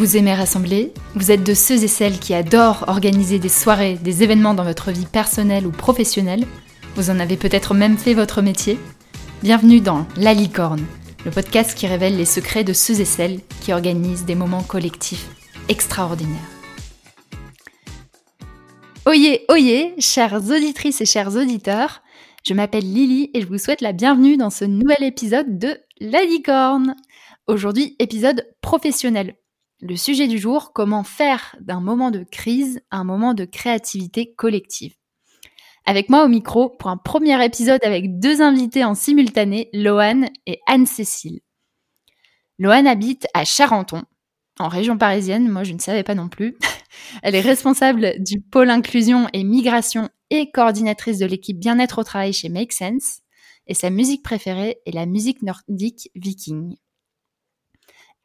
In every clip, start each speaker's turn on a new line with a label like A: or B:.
A: Vous aimez rassembler Vous êtes de ceux et celles qui adorent organiser des soirées, des événements dans votre vie personnelle ou professionnelle Vous en avez peut-être même fait votre métier Bienvenue dans La Licorne, le podcast qui révèle les secrets de ceux et celles qui organisent des moments collectifs extraordinaires. Oyez, oyez, chères auditrices et chers auditeurs, je m'appelle Lily et je vous souhaite la bienvenue dans ce nouvel épisode de La Licorne. Aujourd'hui, épisode professionnel. Le sujet du jour, comment faire d'un moment de crise un moment de créativité collective. Avec moi au micro pour un premier épisode avec deux invités en simultané, Loane et Anne-Cécile. Loane habite à Charenton, en région parisienne, moi je ne savais pas non plus. Elle est responsable du pôle inclusion et migration et coordinatrice de l'équipe bien-être au travail chez Make Sense. Et sa musique préférée est la musique nordique viking.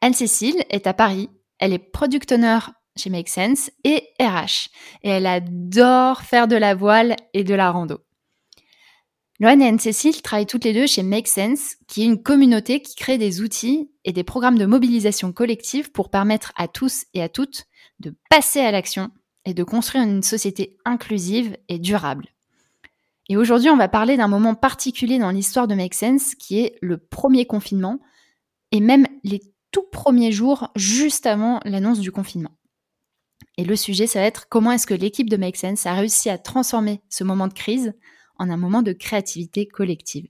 A: Anne-Cécile est à Paris elle est product owner chez Make Sense et RH. Et elle adore faire de la voile et de la rando. Loane et Anne-Cécile travaillent toutes les deux chez Make Sense, qui est une communauté qui crée des outils et des programmes de mobilisation collective pour permettre à tous et à toutes de passer à l'action et de construire une société inclusive et durable. Et aujourd'hui, on va parler d'un moment particulier dans l'histoire de Make Sense, qui est le premier confinement et même les tout premier jour, juste avant l'annonce du confinement. Et le sujet, ça va être comment est-ce que l'équipe de Make Sense a réussi à transformer ce moment de crise en un moment de créativité collective.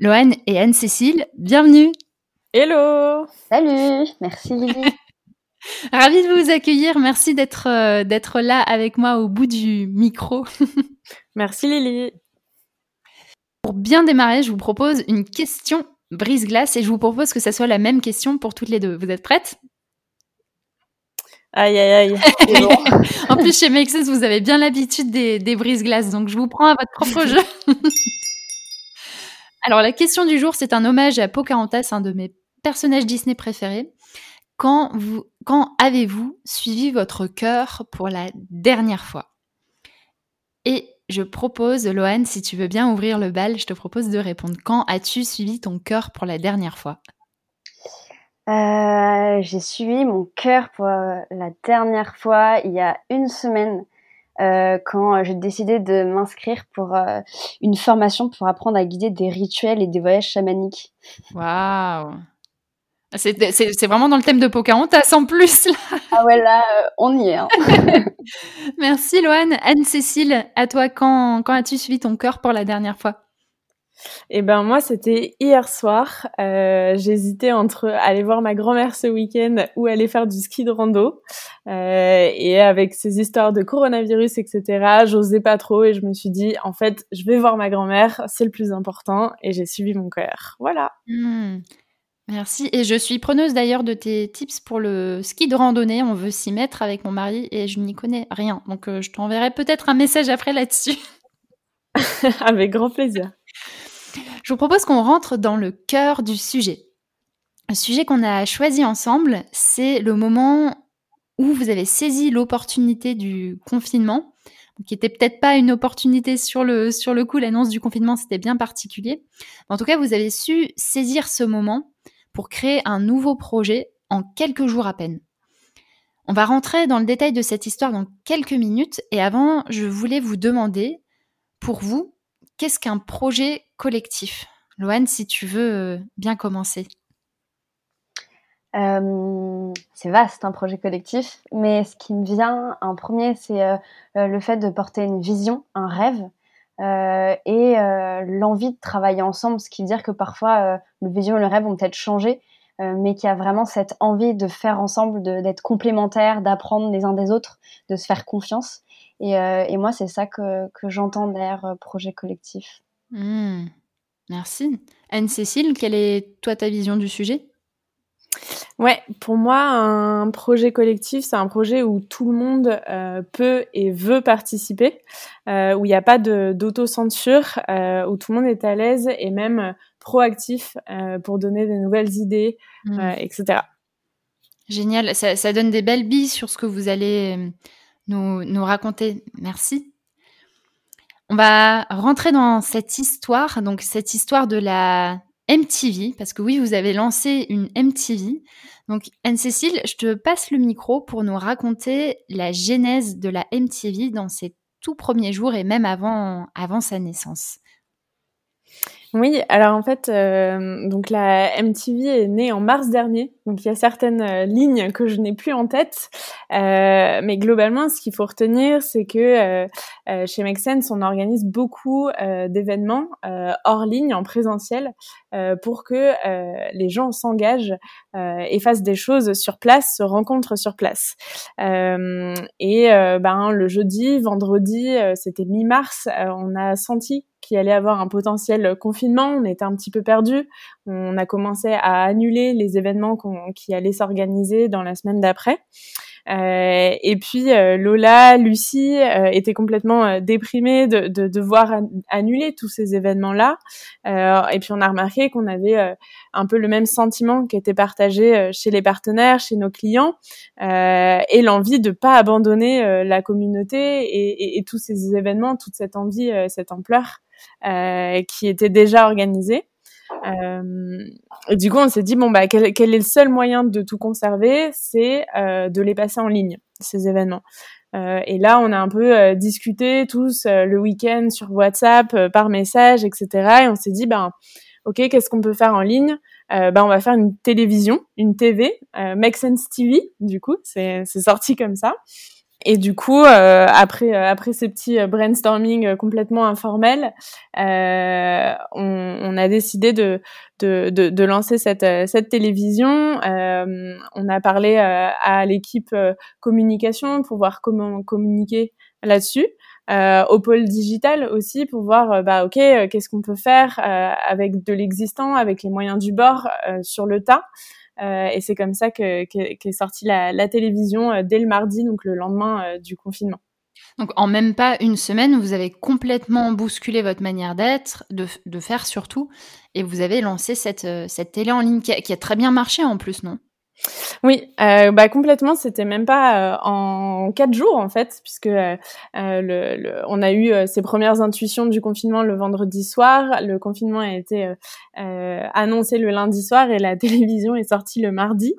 A: Loane et Anne-Cécile, bienvenue
B: Hello
C: Salut Merci Lily
A: Ravie de vous accueillir, merci d'être euh, d'être là avec moi au bout du micro.
B: merci Lily
A: Pour bien démarrer, je vous propose une question brise-glace et je vous propose que ça soit la même question pour toutes les deux. Vous êtes prêtes?
B: Aïe, aïe, aïe.
A: en plus, chez Make Sense, vous avez bien l'habitude des, des brise-glaces, donc je vous prends à votre propre jeu. Alors, la question du jour, c'est un hommage à Pocahontas, un de mes personnages Disney préférés. Quand, vous, quand avez-vous suivi votre cœur pour la dernière fois? Et je propose, Loane, si tu veux bien ouvrir le bal, je te propose de répondre. Quand as-tu suivi ton cœur pour la dernière fois?
C: Euh, J'ai suivi mon cœur pour la dernière fois il y a une semaine. Euh, quand j'ai décidé de m'inscrire pour euh, une formation pour apprendre à guider des rituels et des voyages chamaniques.
A: Waouh c'est vraiment dans le thème de Pocahontas en plus. Là.
C: Ah ouais, là, euh, on y est. Hein.
A: Merci Loane. Anne-Cécile, à toi, quand, quand as-tu suivi ton cœur pour la dernière fois?
B: Eh ben moi, c'était hier soir. Euh, J'hésitais entre aller voir ma grand-mère ce week-end ou aller faire du ski de rando. Euh, et avec ces histoires de coronavirus, etc., j'osais pas trop et je me suis dit, en fait, je vais voir ma grand-mère, c'est le plus important. Et j'ai suivi mon cœur. Voilà.
A: Mmh. Merci. Et je suis preneuse d'ailleurs de tes tips pour le ski de randonnée. On veut s'y mettre avec mon mari et je n'y connais rien. Donc euh, je t'enverrai peut-être un message après là-dessus.
B: avec grand plaisir.
A: Je vous propose qu'on rentre dans le cœur du sujet. Le sujet qu'on a choisi ensemble, c'est le moment où vous avez saisi l'opportunité du confinement, qui était peut-être pas une opportunité sur le, sur le coup, l'annonce du confinement, c'était bien particulier. En tout cas, vous avez su saisir ce moment pour créer un nouveau projet en quelques jours à peine. On va rentrer dans le détail de cette histoire dans quelques minutes et avant, je voulais vous demander, pour vous, qu'est-ce qu'un projet collectif? Loane, si tu veux euh, bien commencer.
C: Euh, c'est vaste un projet collectif, mais ce qui me vient en premier, c'est euh, le fait de porter une vision, un rêve, euh, et euh, l'envie de travailler ensemble, ce qui veut dire que parfois euh, le vision et le rêve vont peut-être changer, mais qu'il y a vraiment cette envie de faire ensemble, d'être complémentaires, d'apprendre les uns des autres, de se faire confiance. Et, et moi, c'est ça que, que j'entends derrière projet collectif.
A: Mmh. Merci. Anne-Cécile, quelle est toi ta vision du sujet?
B: Ouais, pour moi, un projet collectif, c'est un projet où tout le monde euh, peut et veut participer, euh, où il n'y a pas d'autocensure, euh, où tout le monde est à l'aise et même proactif euh, pour donner des nouvelles idées, mmh. etc.
A: Génial, ça, ça, donne des belles billes sur ce que vous allez nous, nous raconter. Merci. On va rentrer dans cette histoire, donc cette histoire de la MTV, parce que oui, vous avez lancé une MTV. Donc, Anne-Cécile, je te passe le micro pour nous raconter la genèse de la MTV dans ses tout premiers jours et même avant, avant sa naissance.
B: Oui, alors en fait, euh, donc la MTV est née en mars dernier, donc il y a certaines euh, lignes que je n'ai plus en tête, euh, mais globalement, ce qu'il faut retenir, c'est que chez Make Sense, on organise beaucoup d'événements hors ligne, en présentiel, pour que les gens s'engagent et fassent des choses sur place, se rencontrent sur place. et ben le jeudi, vendredi, c'était mi-mars, on a senti qu'il allait avoir un potentiel confinement. On était un petit peu perdu. On a commencé à annuler les événements qui allaient s'organiser dans la semaine d'après. Euh, et puis euh, Lola, Lucie euh, étaient complètement euh, déprimées de, de, devoir annuler tous ces événements-là. et puis on a remarqué qu'on avait un peu le même sentiment qui était partagé chez les partenaires, chez nos clients, et l'envie de pas abandonner la communauté et, et, et, tous ces événements, toute cette envie, cette ampleur. Euh, qui était déjà organisé. Euh, du coup, on s'est dit bon bah quel, est le seul moyen de tout conserver, c'est euh, de les passer en ligne ces événements. Et là, on a un peu discuté tous le week-end sur WhatsApp, par message, etc. Et on s'est dit ben ok, qu'est-ce qu'on peut faire en ligne? Ben on va faire une télévision, une TV, Make Sense TV. Du coup, c'est sorti comme ça. Et du coup, euh, après euh, après ces petits euh, brainstorming complètement informels, euh, on, on, a décidé de de, de, de lancer cette cette télévision. Euh, on a parlé à l'équipe communication pour voir comment communiquer là-dessus. Euh, au pôle digital aussi pour voir bah ok qu'est-ce qu'on peut faire avec de l'existant avec les moyens du bord sur le tas euh, et c'est comme ça que, qu'est sortie la, télévision euh, dès le mardi, donc le lendemain euh, du confinement.
A: Donc en même pas une semaine, vous avez complètement bousculé votre manière d'être, de, faire surtout, et vous avez lancé cette, cette télé en ligne qui a, qui a très bien marché en plus, non?
B: Oui, euh, bah complètement. C'était même pas euh, en quatre jours en fait, puisque euh, le, le, on a eu ces premières intuitions du confinement le vendredi soir. Le confinement a été annoncé le lundi soir et la télévision est sortie le mardi.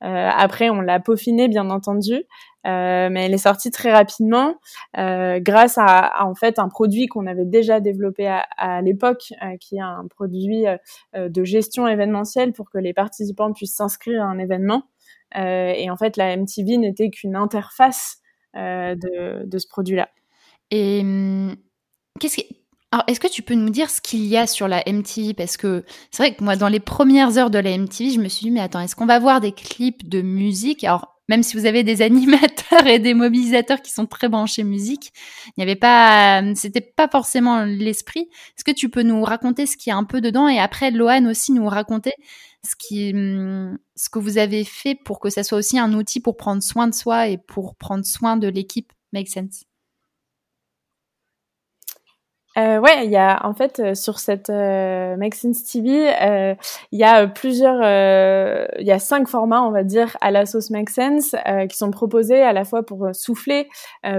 B: après, on l'a peaufiné bien entendu. Euh, mais elle est sortie très rapidement euh, grâce à, en fait un produit qu'on avait déjà développé à, l'époque, euh, qui est un produit de gestion événementielle pour que les participants puissent s'inscrire à un événement. et en fait, la MTV n'était qu'une interface de, ce produit-là.
A: Et hum, qu'est-ce qui alors, est-ce que tu peux nous dire ce qu'il y a sur la MTV Parce que c'est vrai que moi, dans les premières heures de la MTV, je me suis dit, mais attends, est-ce qu'on va voir des clips de musique? Même si vous avez des animateurs et des mobilisateurs qui sont très branchés musique, il n'y avait pas, c'était pas forcément l'esprit. Est-ce que tu peux nous raconter ce qu'il y a un peu dedans et après Loane aussi nous raconter ce qui, hum, ce que vous avez fait pour que ça soit aussi un outil pour prendre soin de soi et pour prendre soin de l'équipe Make Sense?
B: Euh, ouais, il y a en fait euh, sur cette euh, Sense TV, euh, il y a plusieurs, euh, il y a cinq formats, on va dire, à la sauce Make Sense, qui sont proposés à la fois pour souffler,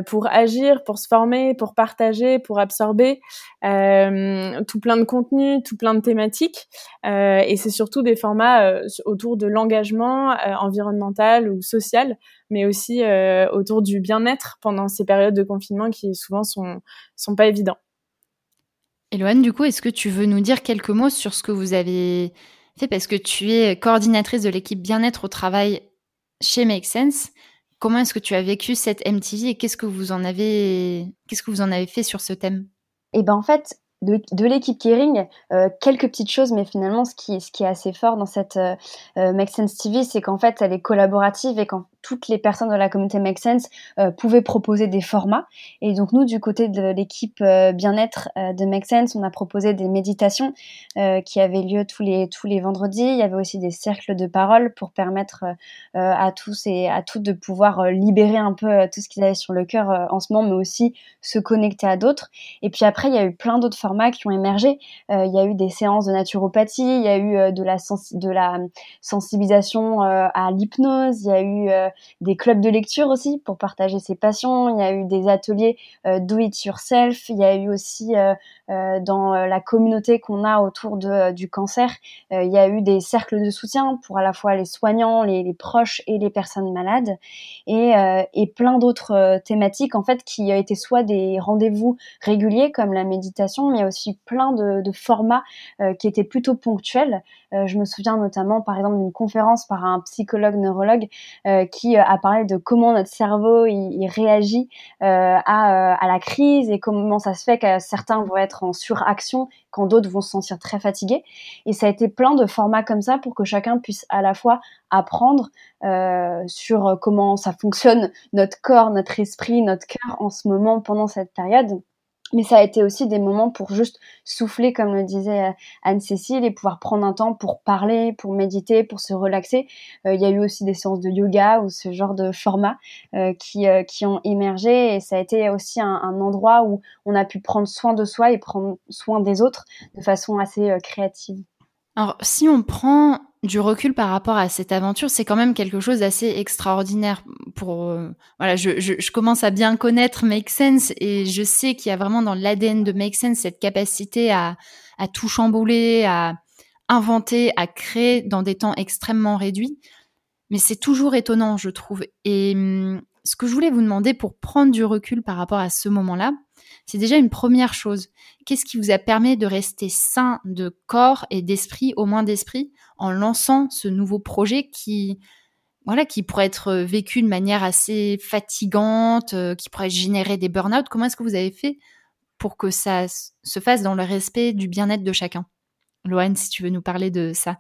B: pour agir, pour se former, pour partager, pour absorber, tout plein de contenus, tout plein de thématiques, et c'est surtout des formats autour de l'engagement environnemental ou social, mais aussi autour du bien-être pendant ces périodes de confinement qui souvent sont sont pas évidents.
A: Eloane, du coup, est-ce que tu veux nous dire quelques mots sur ce que vous avez fait? Parce que tu es coordinatrice de l'équipe bien-être au travail chez Make Sense. Comment est-ce que tu as vécu cette MTV et qu'est-ce que vous en avez, qu'est-ce que vous en avez fait sur ce thème?
C: Eh ben, en fait, de, l'équipe Kering, euh, quelques petites choses, mais finalement, ce qui, est assez fort dans cette euh, euh Make Sense TV, c'est qu'en fait, elle est collaborative et quand toutes les personnes de la communauté Make Sense euh, pouvaient proposer des formats. Et donc nous, du côté de l'équipe euh, bien-être euh, de Make Sense, on a proposé des méditations qui avaient lieu tous les tous les vendredis. Il y avait aussi des cercles de parole pour permettre à tous et à toutes de pouvoir libérer un peu tout ce qu'ils avaient sur le cœur en ce moment, mais aussi se connecter à d'autres. Et puis après, il y a eu plein d'autres formats qui ont émergé. il y a eu des séances de naturopathie, il y a eu de la de la sensibilisation à l'hypnose, il y a eu des clubs de lecture aussi pour partager ses passions. Il y a eu des ateliers euh, do it yourself. Il y a eu aussi euh, dans la communauté qu'on a autour du cancer. il y a eu des cercles de soutien pour à la fois les soignants, les, proches et les personnes malades, et, et plein d'autres thématiques en fait qui étaient soit des rendez-vous réguliers comme la méditation, mais aussi plein de, de formats qui étaient plutôt ponctuels. je me souviens notamment par exemple d'une conférence par un psychologue neurologue qui a parlé de comment notre cerveau il, réagit euh, à, euh, à, la crise et comment ça se fait que certains vont être en suraction quand d'autres vont se sentir très fatigués. Et ça a été plein de formats comme ça pour que chacun puisse à la fois apprendre euh, sur comment ça fonctionne notre corps, notre esprit, notre cœur en ce moment pendant cette période mais ça a été aussi des moments pour juste souffler, comme le disait euh, Anne-Cécile, et pouvoir prendre un temps pour parler, pour méditer, pour se relaxer. Euh, il y a eu aussi des séances de yoga ou ce genre de format euh, qui, qui ont émergé, et ça a été aussi un, un, endroit où on a pu prendre soin de soi et prendre soin des autres de façon assez créative.
A: Alors, si on prend du recul par rapport à cette aventure, c'est quand même quelque chose d'assez extraordinaire. Pour euh, voilà, je, commence à bien connaître Make Sense et je sais qu'il y a vraiment dans l'ADN de Make Sense cette capacité à, tout chambouler, à inventer, à créer dans des temps extrêmement réduits. Mais c'est toujours étonnant, je trouve. Et hum, ce que je voulais vous demander pour prendre du recul par rapport à ce moment-là, c'est déjà une première chose. Qu'est-ce qui vous a permis de rester sain de corps et d'esprit, au moins d'esprit, en lançant ce nouveau projet qui, voilà, qui pourrait être vécu de manière assez fatigante, euh, qui pourrait générer des burn-out Comment est-ce que vous avez fait pour que ça se fasse dans le respect du bien-être de chacun? Loane, si tu veux nous parler de ça.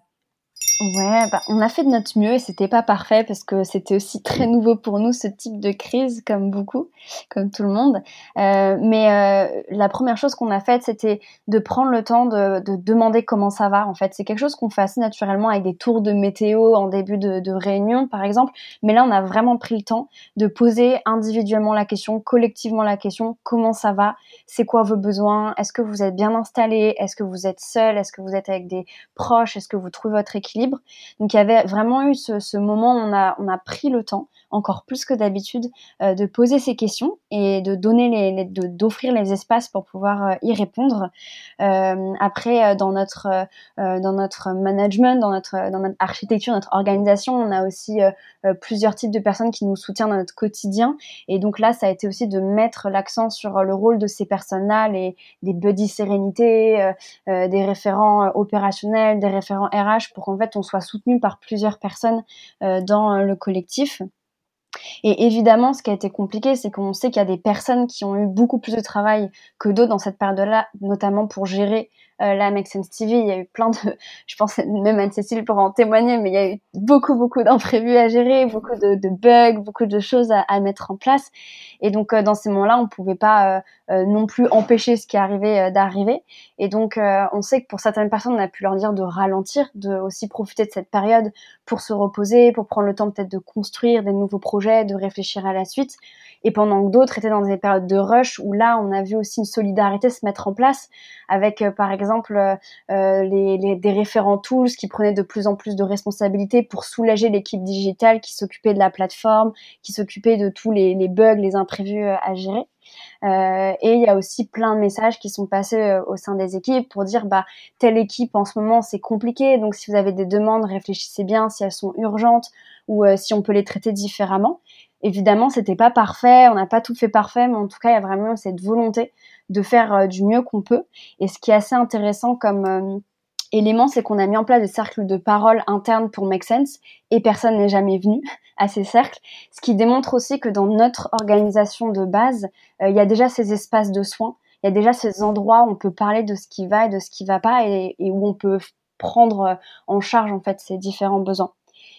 C: Ouais, bah, on a fait de notre mieux et c'était pas parfait parce que c'était aussi très nouveau pour nous ce type de crise, comme beaucoup, comme tout le monde. Euh, mais euh, la première chose qu'on a faite, c'était de prendre le temps de, de, demander comment ça va. En fait, c'est quelque chose qu'on fait assez naturellement avec des tours de météo en début de, de réunion, par exemple. Mais là, on a vraiment pris le temps de poser individuellement la question, collectivement la question comment ça va, c'est quoi vos besoins, est-ce que vous êtes bien installé, est-ce que vous êtes seul, est-ce que vous êtes avec des proches, est-ce que vous trouvez votre équilibre? Donc il y avait vraiment eu ce, moment où on a, on a pris le temps, encore plus que d'habitude, euh, de poser ces questions et de donner les, d'offrir les espaces pour pouvoir euh, y répondre. Euh, après, dans notre dans notre management, dans notre dans notre architecture, notre organisation, on a aussi plusieurs types de personnes qui nous soutiennent dans notre quotidien. Et donc là, ça a été aussi de mettre l'accent sur le rôle de ces personnes-là, les des buddies sérénité, des référents opérationnels, des référents RH, pour qu'en fait on soit soutenu par plusieurs personnes euh, dans euh, le collectif. Et évidemment, ce qui a été compliqué, c'est qu'on sait qu'il y a des personnes qui ont eu beaucoup plus de travail que d'autres dans cette période-là, notamment pour gérer euh, la Make TV. Il y a eu plein de, je pense même Anne-Cécile pour en témoigner, mais il y a eu beaucoup, beaucoup d'imprévus à gérer, beaucoup de, bugs, beaucoup de choses à, mettre en place. Et donc, euh, dans ces moments-là, on pouvait pas euh, euh, non plus empêcher ce qui arrivait d'arriver. Et donc, on sait que pour certaines personnes, on a pu leur dire de ralentir, de aussi profiter de cette période pour se reposer, pour prendre le temps peut-être de construire des nouveaux projets, de réfléchir à la suite et pendant que d'autres étaient dans des périodes de rush où là on a vu aussi une solidarité se mettre en place avec par exemple euh, euh, les, des référents tools qui prenaient de plus en plus de responsabilités pour soulager l'équipe digitale qui s'occupait de la plateforme, qui s'occupait de tous les, bugs, les imprévus à gérer. Euh, et il y a aussi plein de messages qui sont passés au sein des équipes pour dire bah telle équipe en ce moment c'est compliqué. Donc si vous avez des demandes réfléchissez bien si elles sont urgentes ou si on peut les traiter différemment. Évidemment, c'était pas parfait, on n'a pas tout fait parfait, mais en tout cas, il y a vraiment cette volonté de faire euh, du mieux qu'on peut. Et ce qui est assez intéressant comme euh, élément, c'est qu'on a mis en place des cercles de parole internes pour Make Sense et personne n'est jamais venu à ces cercles, ce qui démontre aussi que dans notre organisation de base, euh, il y a déjà ces espaces de soins, il y a déjà ces endroits où on peut parler de ce qui va et de ce qui va pas et, et où on peut prendre en charge en fait ces différents besoins.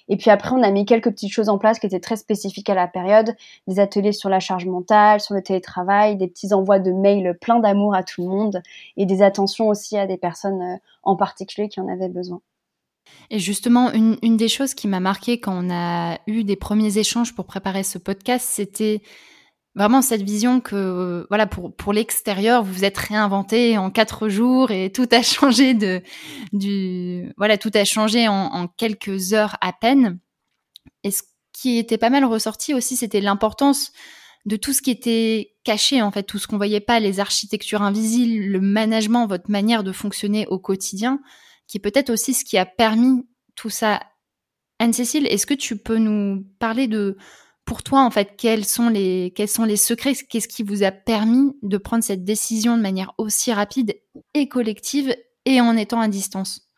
C: Et puis après, on a mis quelques petites choses en place qui étaient très spécifiques à la période, des ateliers sur la charge mentale, sur le télétravail, des petits envois de mails pleins d'amour à tout le monde et des attentions aussi à des personnes euh, en particulier qui en avaient besoin.
A: Et justement, une, des choses qui m'a marqué quand on a eu des premiers échanges pour préparer ce podcast, c'était vraiment cette vision que voilà pour pour l'extérieur vous vous êtes réinventé en quatre jours et tout a changé de du voilà tout a changé en, en quelques heures à peine et ce qui était pas mal ressorti aussi c'était l'importance de tout ce qui était caché, en fait, tout ce qu'on voyait pas, les architectures invisibles, le management, votre manière de fonctionner au quotidien, qui est peut-être aussi ce qui a permis tout ça. Anne-Cécile, est-ce que tu peux nous parler de, pour toi, en fait, quels sont les, secrets? Qu'est-ce qui vous a permis de prendre cette décision de manière aussi rapide et collective et en étant à distance?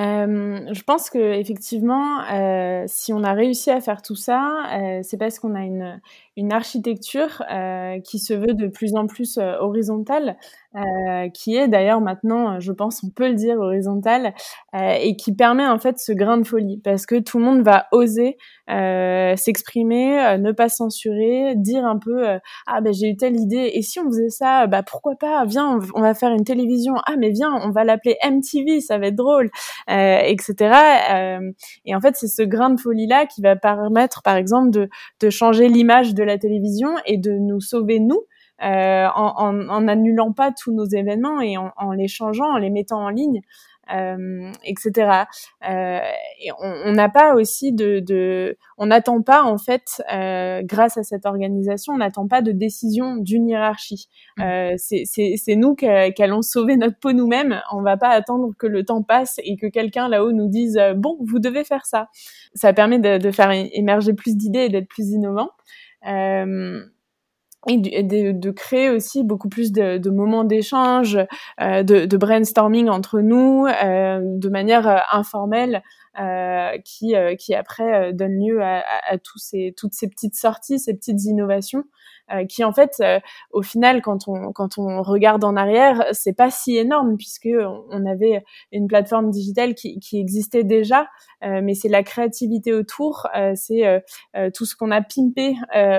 B: Euh, je pense que effectivement, euh, si on a réussi à faire tout ça, euh, c'est parce qu'on a une, une architecture euh, qui se veut de plus en plus euh, horizontale, euh, qui est d'ailleurs maintenant, je pense, on peut le dire, horizontale, et qui permet en fait ce grain de folie, parce que tout le monde va oser s'exprimer, ne pas censurer, dire un peu ah ben j'ai eu telle idée, et si on faisait ça, bah pourquoi pas, viens, on, va faire une télévision, ah mais viens, on va l'appeler MTV, ça va être drôle, etc. et en fait, c'est ce grain de folie là qui va permettre, par exemple, de, de changer l'image de la télévision et de nous sauver nous euh, en, en, annulant pas tous nos événements et en, en, les changeant, en les mettant en ligne, euh, etc. Euh, et on n'a pas aussi de, de on n'attend pas en fait, grâce à cette organisation, on n'attend pas de décision d'une hiérarchie. Mmh. C'est nous qu'allons sauver notre peau nous-mêmes. On va pas attendre que le temps passe et que quelqu'un là-haut nous dise bon, vous devez faire ça. Ça permet de, de faire émerger plus d'idées et d'être plus innovant. Euh, et de, créer aussi beaucoup plus de, moments d'échange, euh, de, brainstorming entre nous, euh, de manière informelle, qui, euh, qui après donne lieu à, à, à, tous ces, toutes ces petites sorties, ces petites innovations euh, qui en fait, euh, au final, quand on quand on regarde en arrière, c'est pas si énorme puisque on avait une plateforme digitale qui, qui existait déjà, euh, mais c'est la créativité autour, c'est tout ce qu'on a pimpé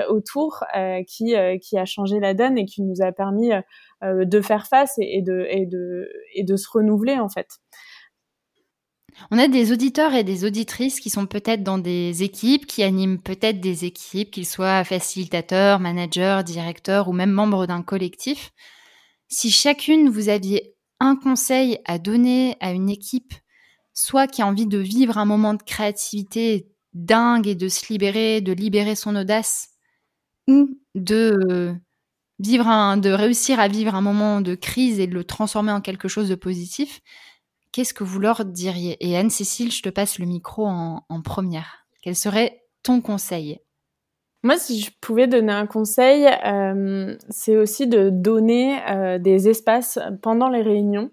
B: autour qui qui a changé la donne et qui nous a permis de faire face et, de et de et de se renouveler en fait.
A: On a des auditeurs et des auditrices qui sont peut-être dans des équipes, qui animent peut-être des équipes, qu'ils soient facilitateurs, managers, directeurs ou même membres d'un collectif. Si chacune vous aviez un conseil à donner à une équipe, soit qui a envie de vivre un moment de créativité dingue et de se libérer, de libérer son audace, ou de vivre un, de réussir à vivre un moment de crise et de le transformer en quelque chose de positif, qu'est-ce que vous leur diriez? Et Anne-Cécile, je te passe le micro en, première. Quel serait ton conseil?
B: Moi, si je pouvais donner un conseil, euh, c'est aussi de donner euh, des espaces pendant les réunions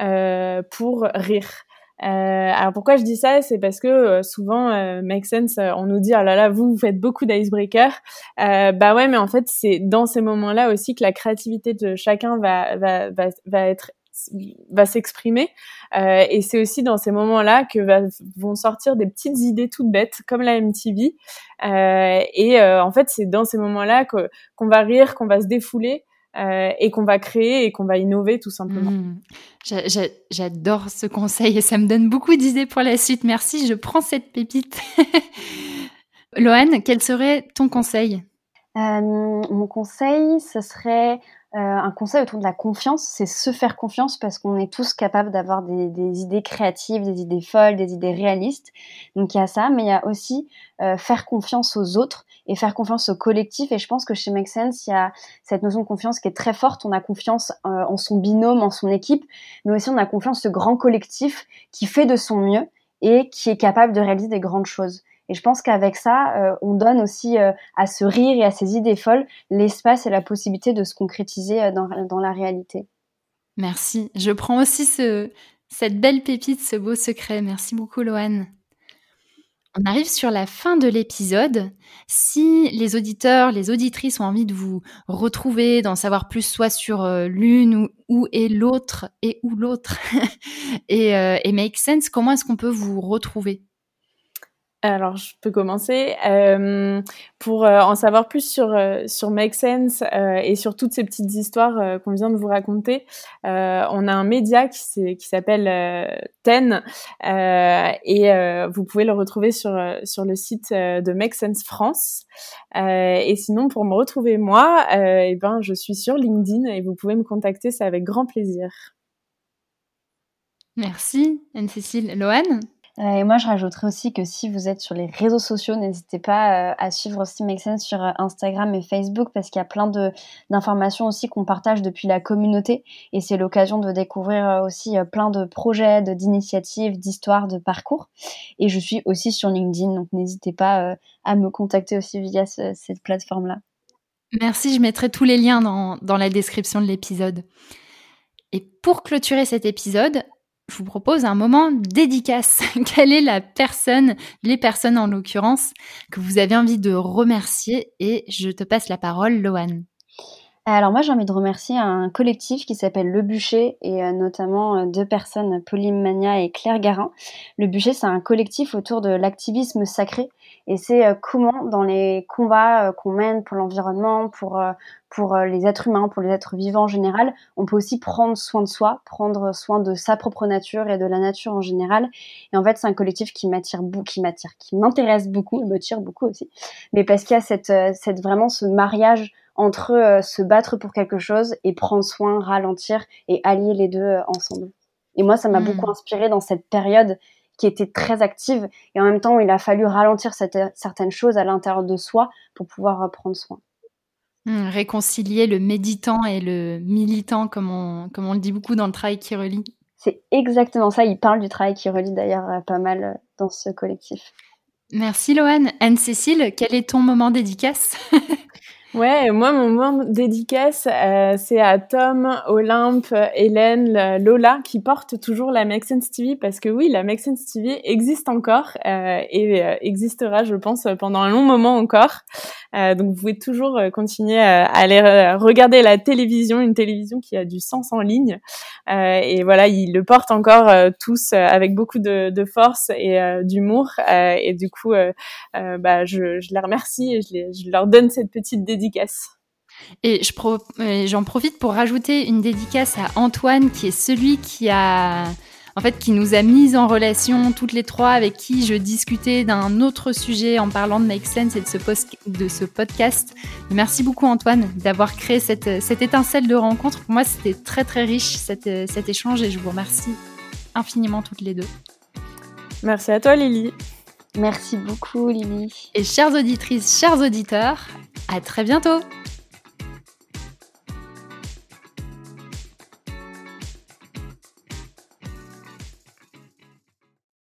B: euh, pour rire. alors pourquoi je dis ça? C'est parce que souvent, make sense, on nous dit oh là là, vous vous faites beaucoup d'icebreakers. bah ouais, mais en fait, c'est dans ces moments-là aussi que la créativité de chacun va va va, va être va s'exprimer. Euh, et c'est aussi dans ces moments-là que vont sortir des petites idées toutes bêtes, comme la MTV. Euh, et euh, en fait, c'est dans ces moments-là qu'on va rire, qu'on va se défouler. Euh, et qu'on va créer et qu'on va innover tout simplement. Mmh.
A: J'adore ce conseil et ça me donne beaucoup d'idées pour la suite. Merci, je prends cette pépite. Loane, quel serait ton conseil?
C: Euh, Mon conseil, ce serait euh, un conseil autour de la confiance, c'est se faire confiance parce qu'on est tous capables d'avoir des, idées créatives, des idées folles, des idées réalistes. Donc il y a ça, mais il y a aussi euh, faire confiance aux autres et faire confiance au collectif. Et je pense que chez Make Sense, il y a cette notion de confiance qui est très forte. On a confiance euh, en son binôme, en son équipe, mais aussi on a confiance en ce grand collectif qui fait de son mieux et qui est capable de réaliser des grandes choses. Et je pense qu'avec ça, euh, on donne aussi euh, à ce rire et à ces idées folles l'espace et la possibilité de se concrétiser euh, dans, dans, la réalité.
A: Merci. Je prends aussi ce, cette belle pépite, ce beau secret. Merci beaucoup, Loane. On arrive sur la fin de l'épisode. Si les auditeurs, les auditrices ont envie de vous retrouver, d'en savoir plus, soit sur l'une ou, ou, et l'autre, et ou l'autre, et, et Make Sense, comment est-ce qu'on peut vous retrouver?
B: Alors, je peux commencer. Euh, pour euh, en savoir plus sur euh, sur Make Sense et sur toutes ces petites histoires qu'on vient de vous raconter, on a un média qui s'appelle Ten et vous pouvez le retrouver sur sur le site de Make Sense France. et sinon, pour me retrouver moi, eh ben je suis sur LinkedIn et vous pouvez me contacter, c'est avec grand plaisir.
A: Merci Anne-Cécile. Loane
C: et moi, je rajouterais aussi que si vous êtes sur les réseaux sociaux, n'hésitez pas euh, à suivre aussi Make Sense sur euh, Instagram et Facebook parce qu'il y a plein d'informations aussi qu'on partage depuis la communauté et c'est l'occasion de découvrir aussi plein de projets, d'initiatives, d'histoires, de parcours. Et je suis aussi sur LinkedIn, donc n'hésitez pas à me contacter aussi via cette plateforme-là.
A: Merci, je mettrai tous les liens dans, dans la description de l'épisode. Et pour clôturer cet épisode, je vous propose un moment dédicace. Quelle est la personne, les personnes en l'occurrence, que vous avez envie de remercier? Et je te passe la parole, Loane.
C: Alors moi j'ai envie de remercier un collectif qui s'appelle Le Bûcher et euh, notamment euh, deux personnes, Pauline Mania et Claire Garin. Le Bûcher c'est un collectif autour de l'activisme sacré et c'est euh, comment dans les combats qu'on mène pour l'environnement, pour pour les êtres humains, pour les êtres vivants en général, on peut aussi prendre soin de soi, prendre soin de sa propre nature et de la nature en général. Et en fait, c'est un collectif qui m'attire qui m'attire, qui m'intéresse beaucoup, et me tire beaucoup aussi. Mais parce qu'il y a cette, cette vraiment ce mariage entre euh, se battre pour quelque chose et prendre soin, ralentir et allier les deux euh, ensemble. Et moi, ça m'a hmm. beaucoup inspiré dans cette période qui était très active et en même temps, il a fallu ralentir certaines choses à l'intérieur de soi pour pouvoir euh, prendre soin.
A: Hmm, réconcilier le méditant et le militant, comme on, comme on le dit beaucoup dans le travail qui relie.
C: C'est exactement ça. Il parle du travail qui relie d'ailleurs pas mal dans ce collectif.
A: Merci Loane. Anne-Cécile, quel est ton moment dédicace?
B: Ouais, moi, mon moment dédicace, euh, c'est à Tom, Olympe, Hélène, Lola, qui portent toujours la Make Sense TV, parce que oui, la Make Sense TV existe encore euh, et euh, existera, je pense, pendant un long moment encore. Euh, donc, vous pouvez toujours continuer à aller regarder la télévision, une télévision qui a du sens en ligne. et voilà, ils le portent encore tous avec beaucoup de, force et d'humour. et du coup, bah, je, les remercie et je leur donne cette petite dédicace
A: et j'en profite pour rajouter une dédicace à Antoine, qui est celui qui a, en fait, qui nous a mis en relation toutes les trois, avec qui je discutais d'un autre sujet en parlant de Make Sense et de ce, de ce podcast. merci beaucoup Antoine d'avoir créé cette, cette, étincelle de rencontre. Pour moi, c'était très très riche cet, cet échange et je vous remercie infiniment toutes les deux.
B: Merci à toi Lily.
C: Merci beaucoup Lily.
A: Et chères auditrices, chers auditeurs, à très bientôt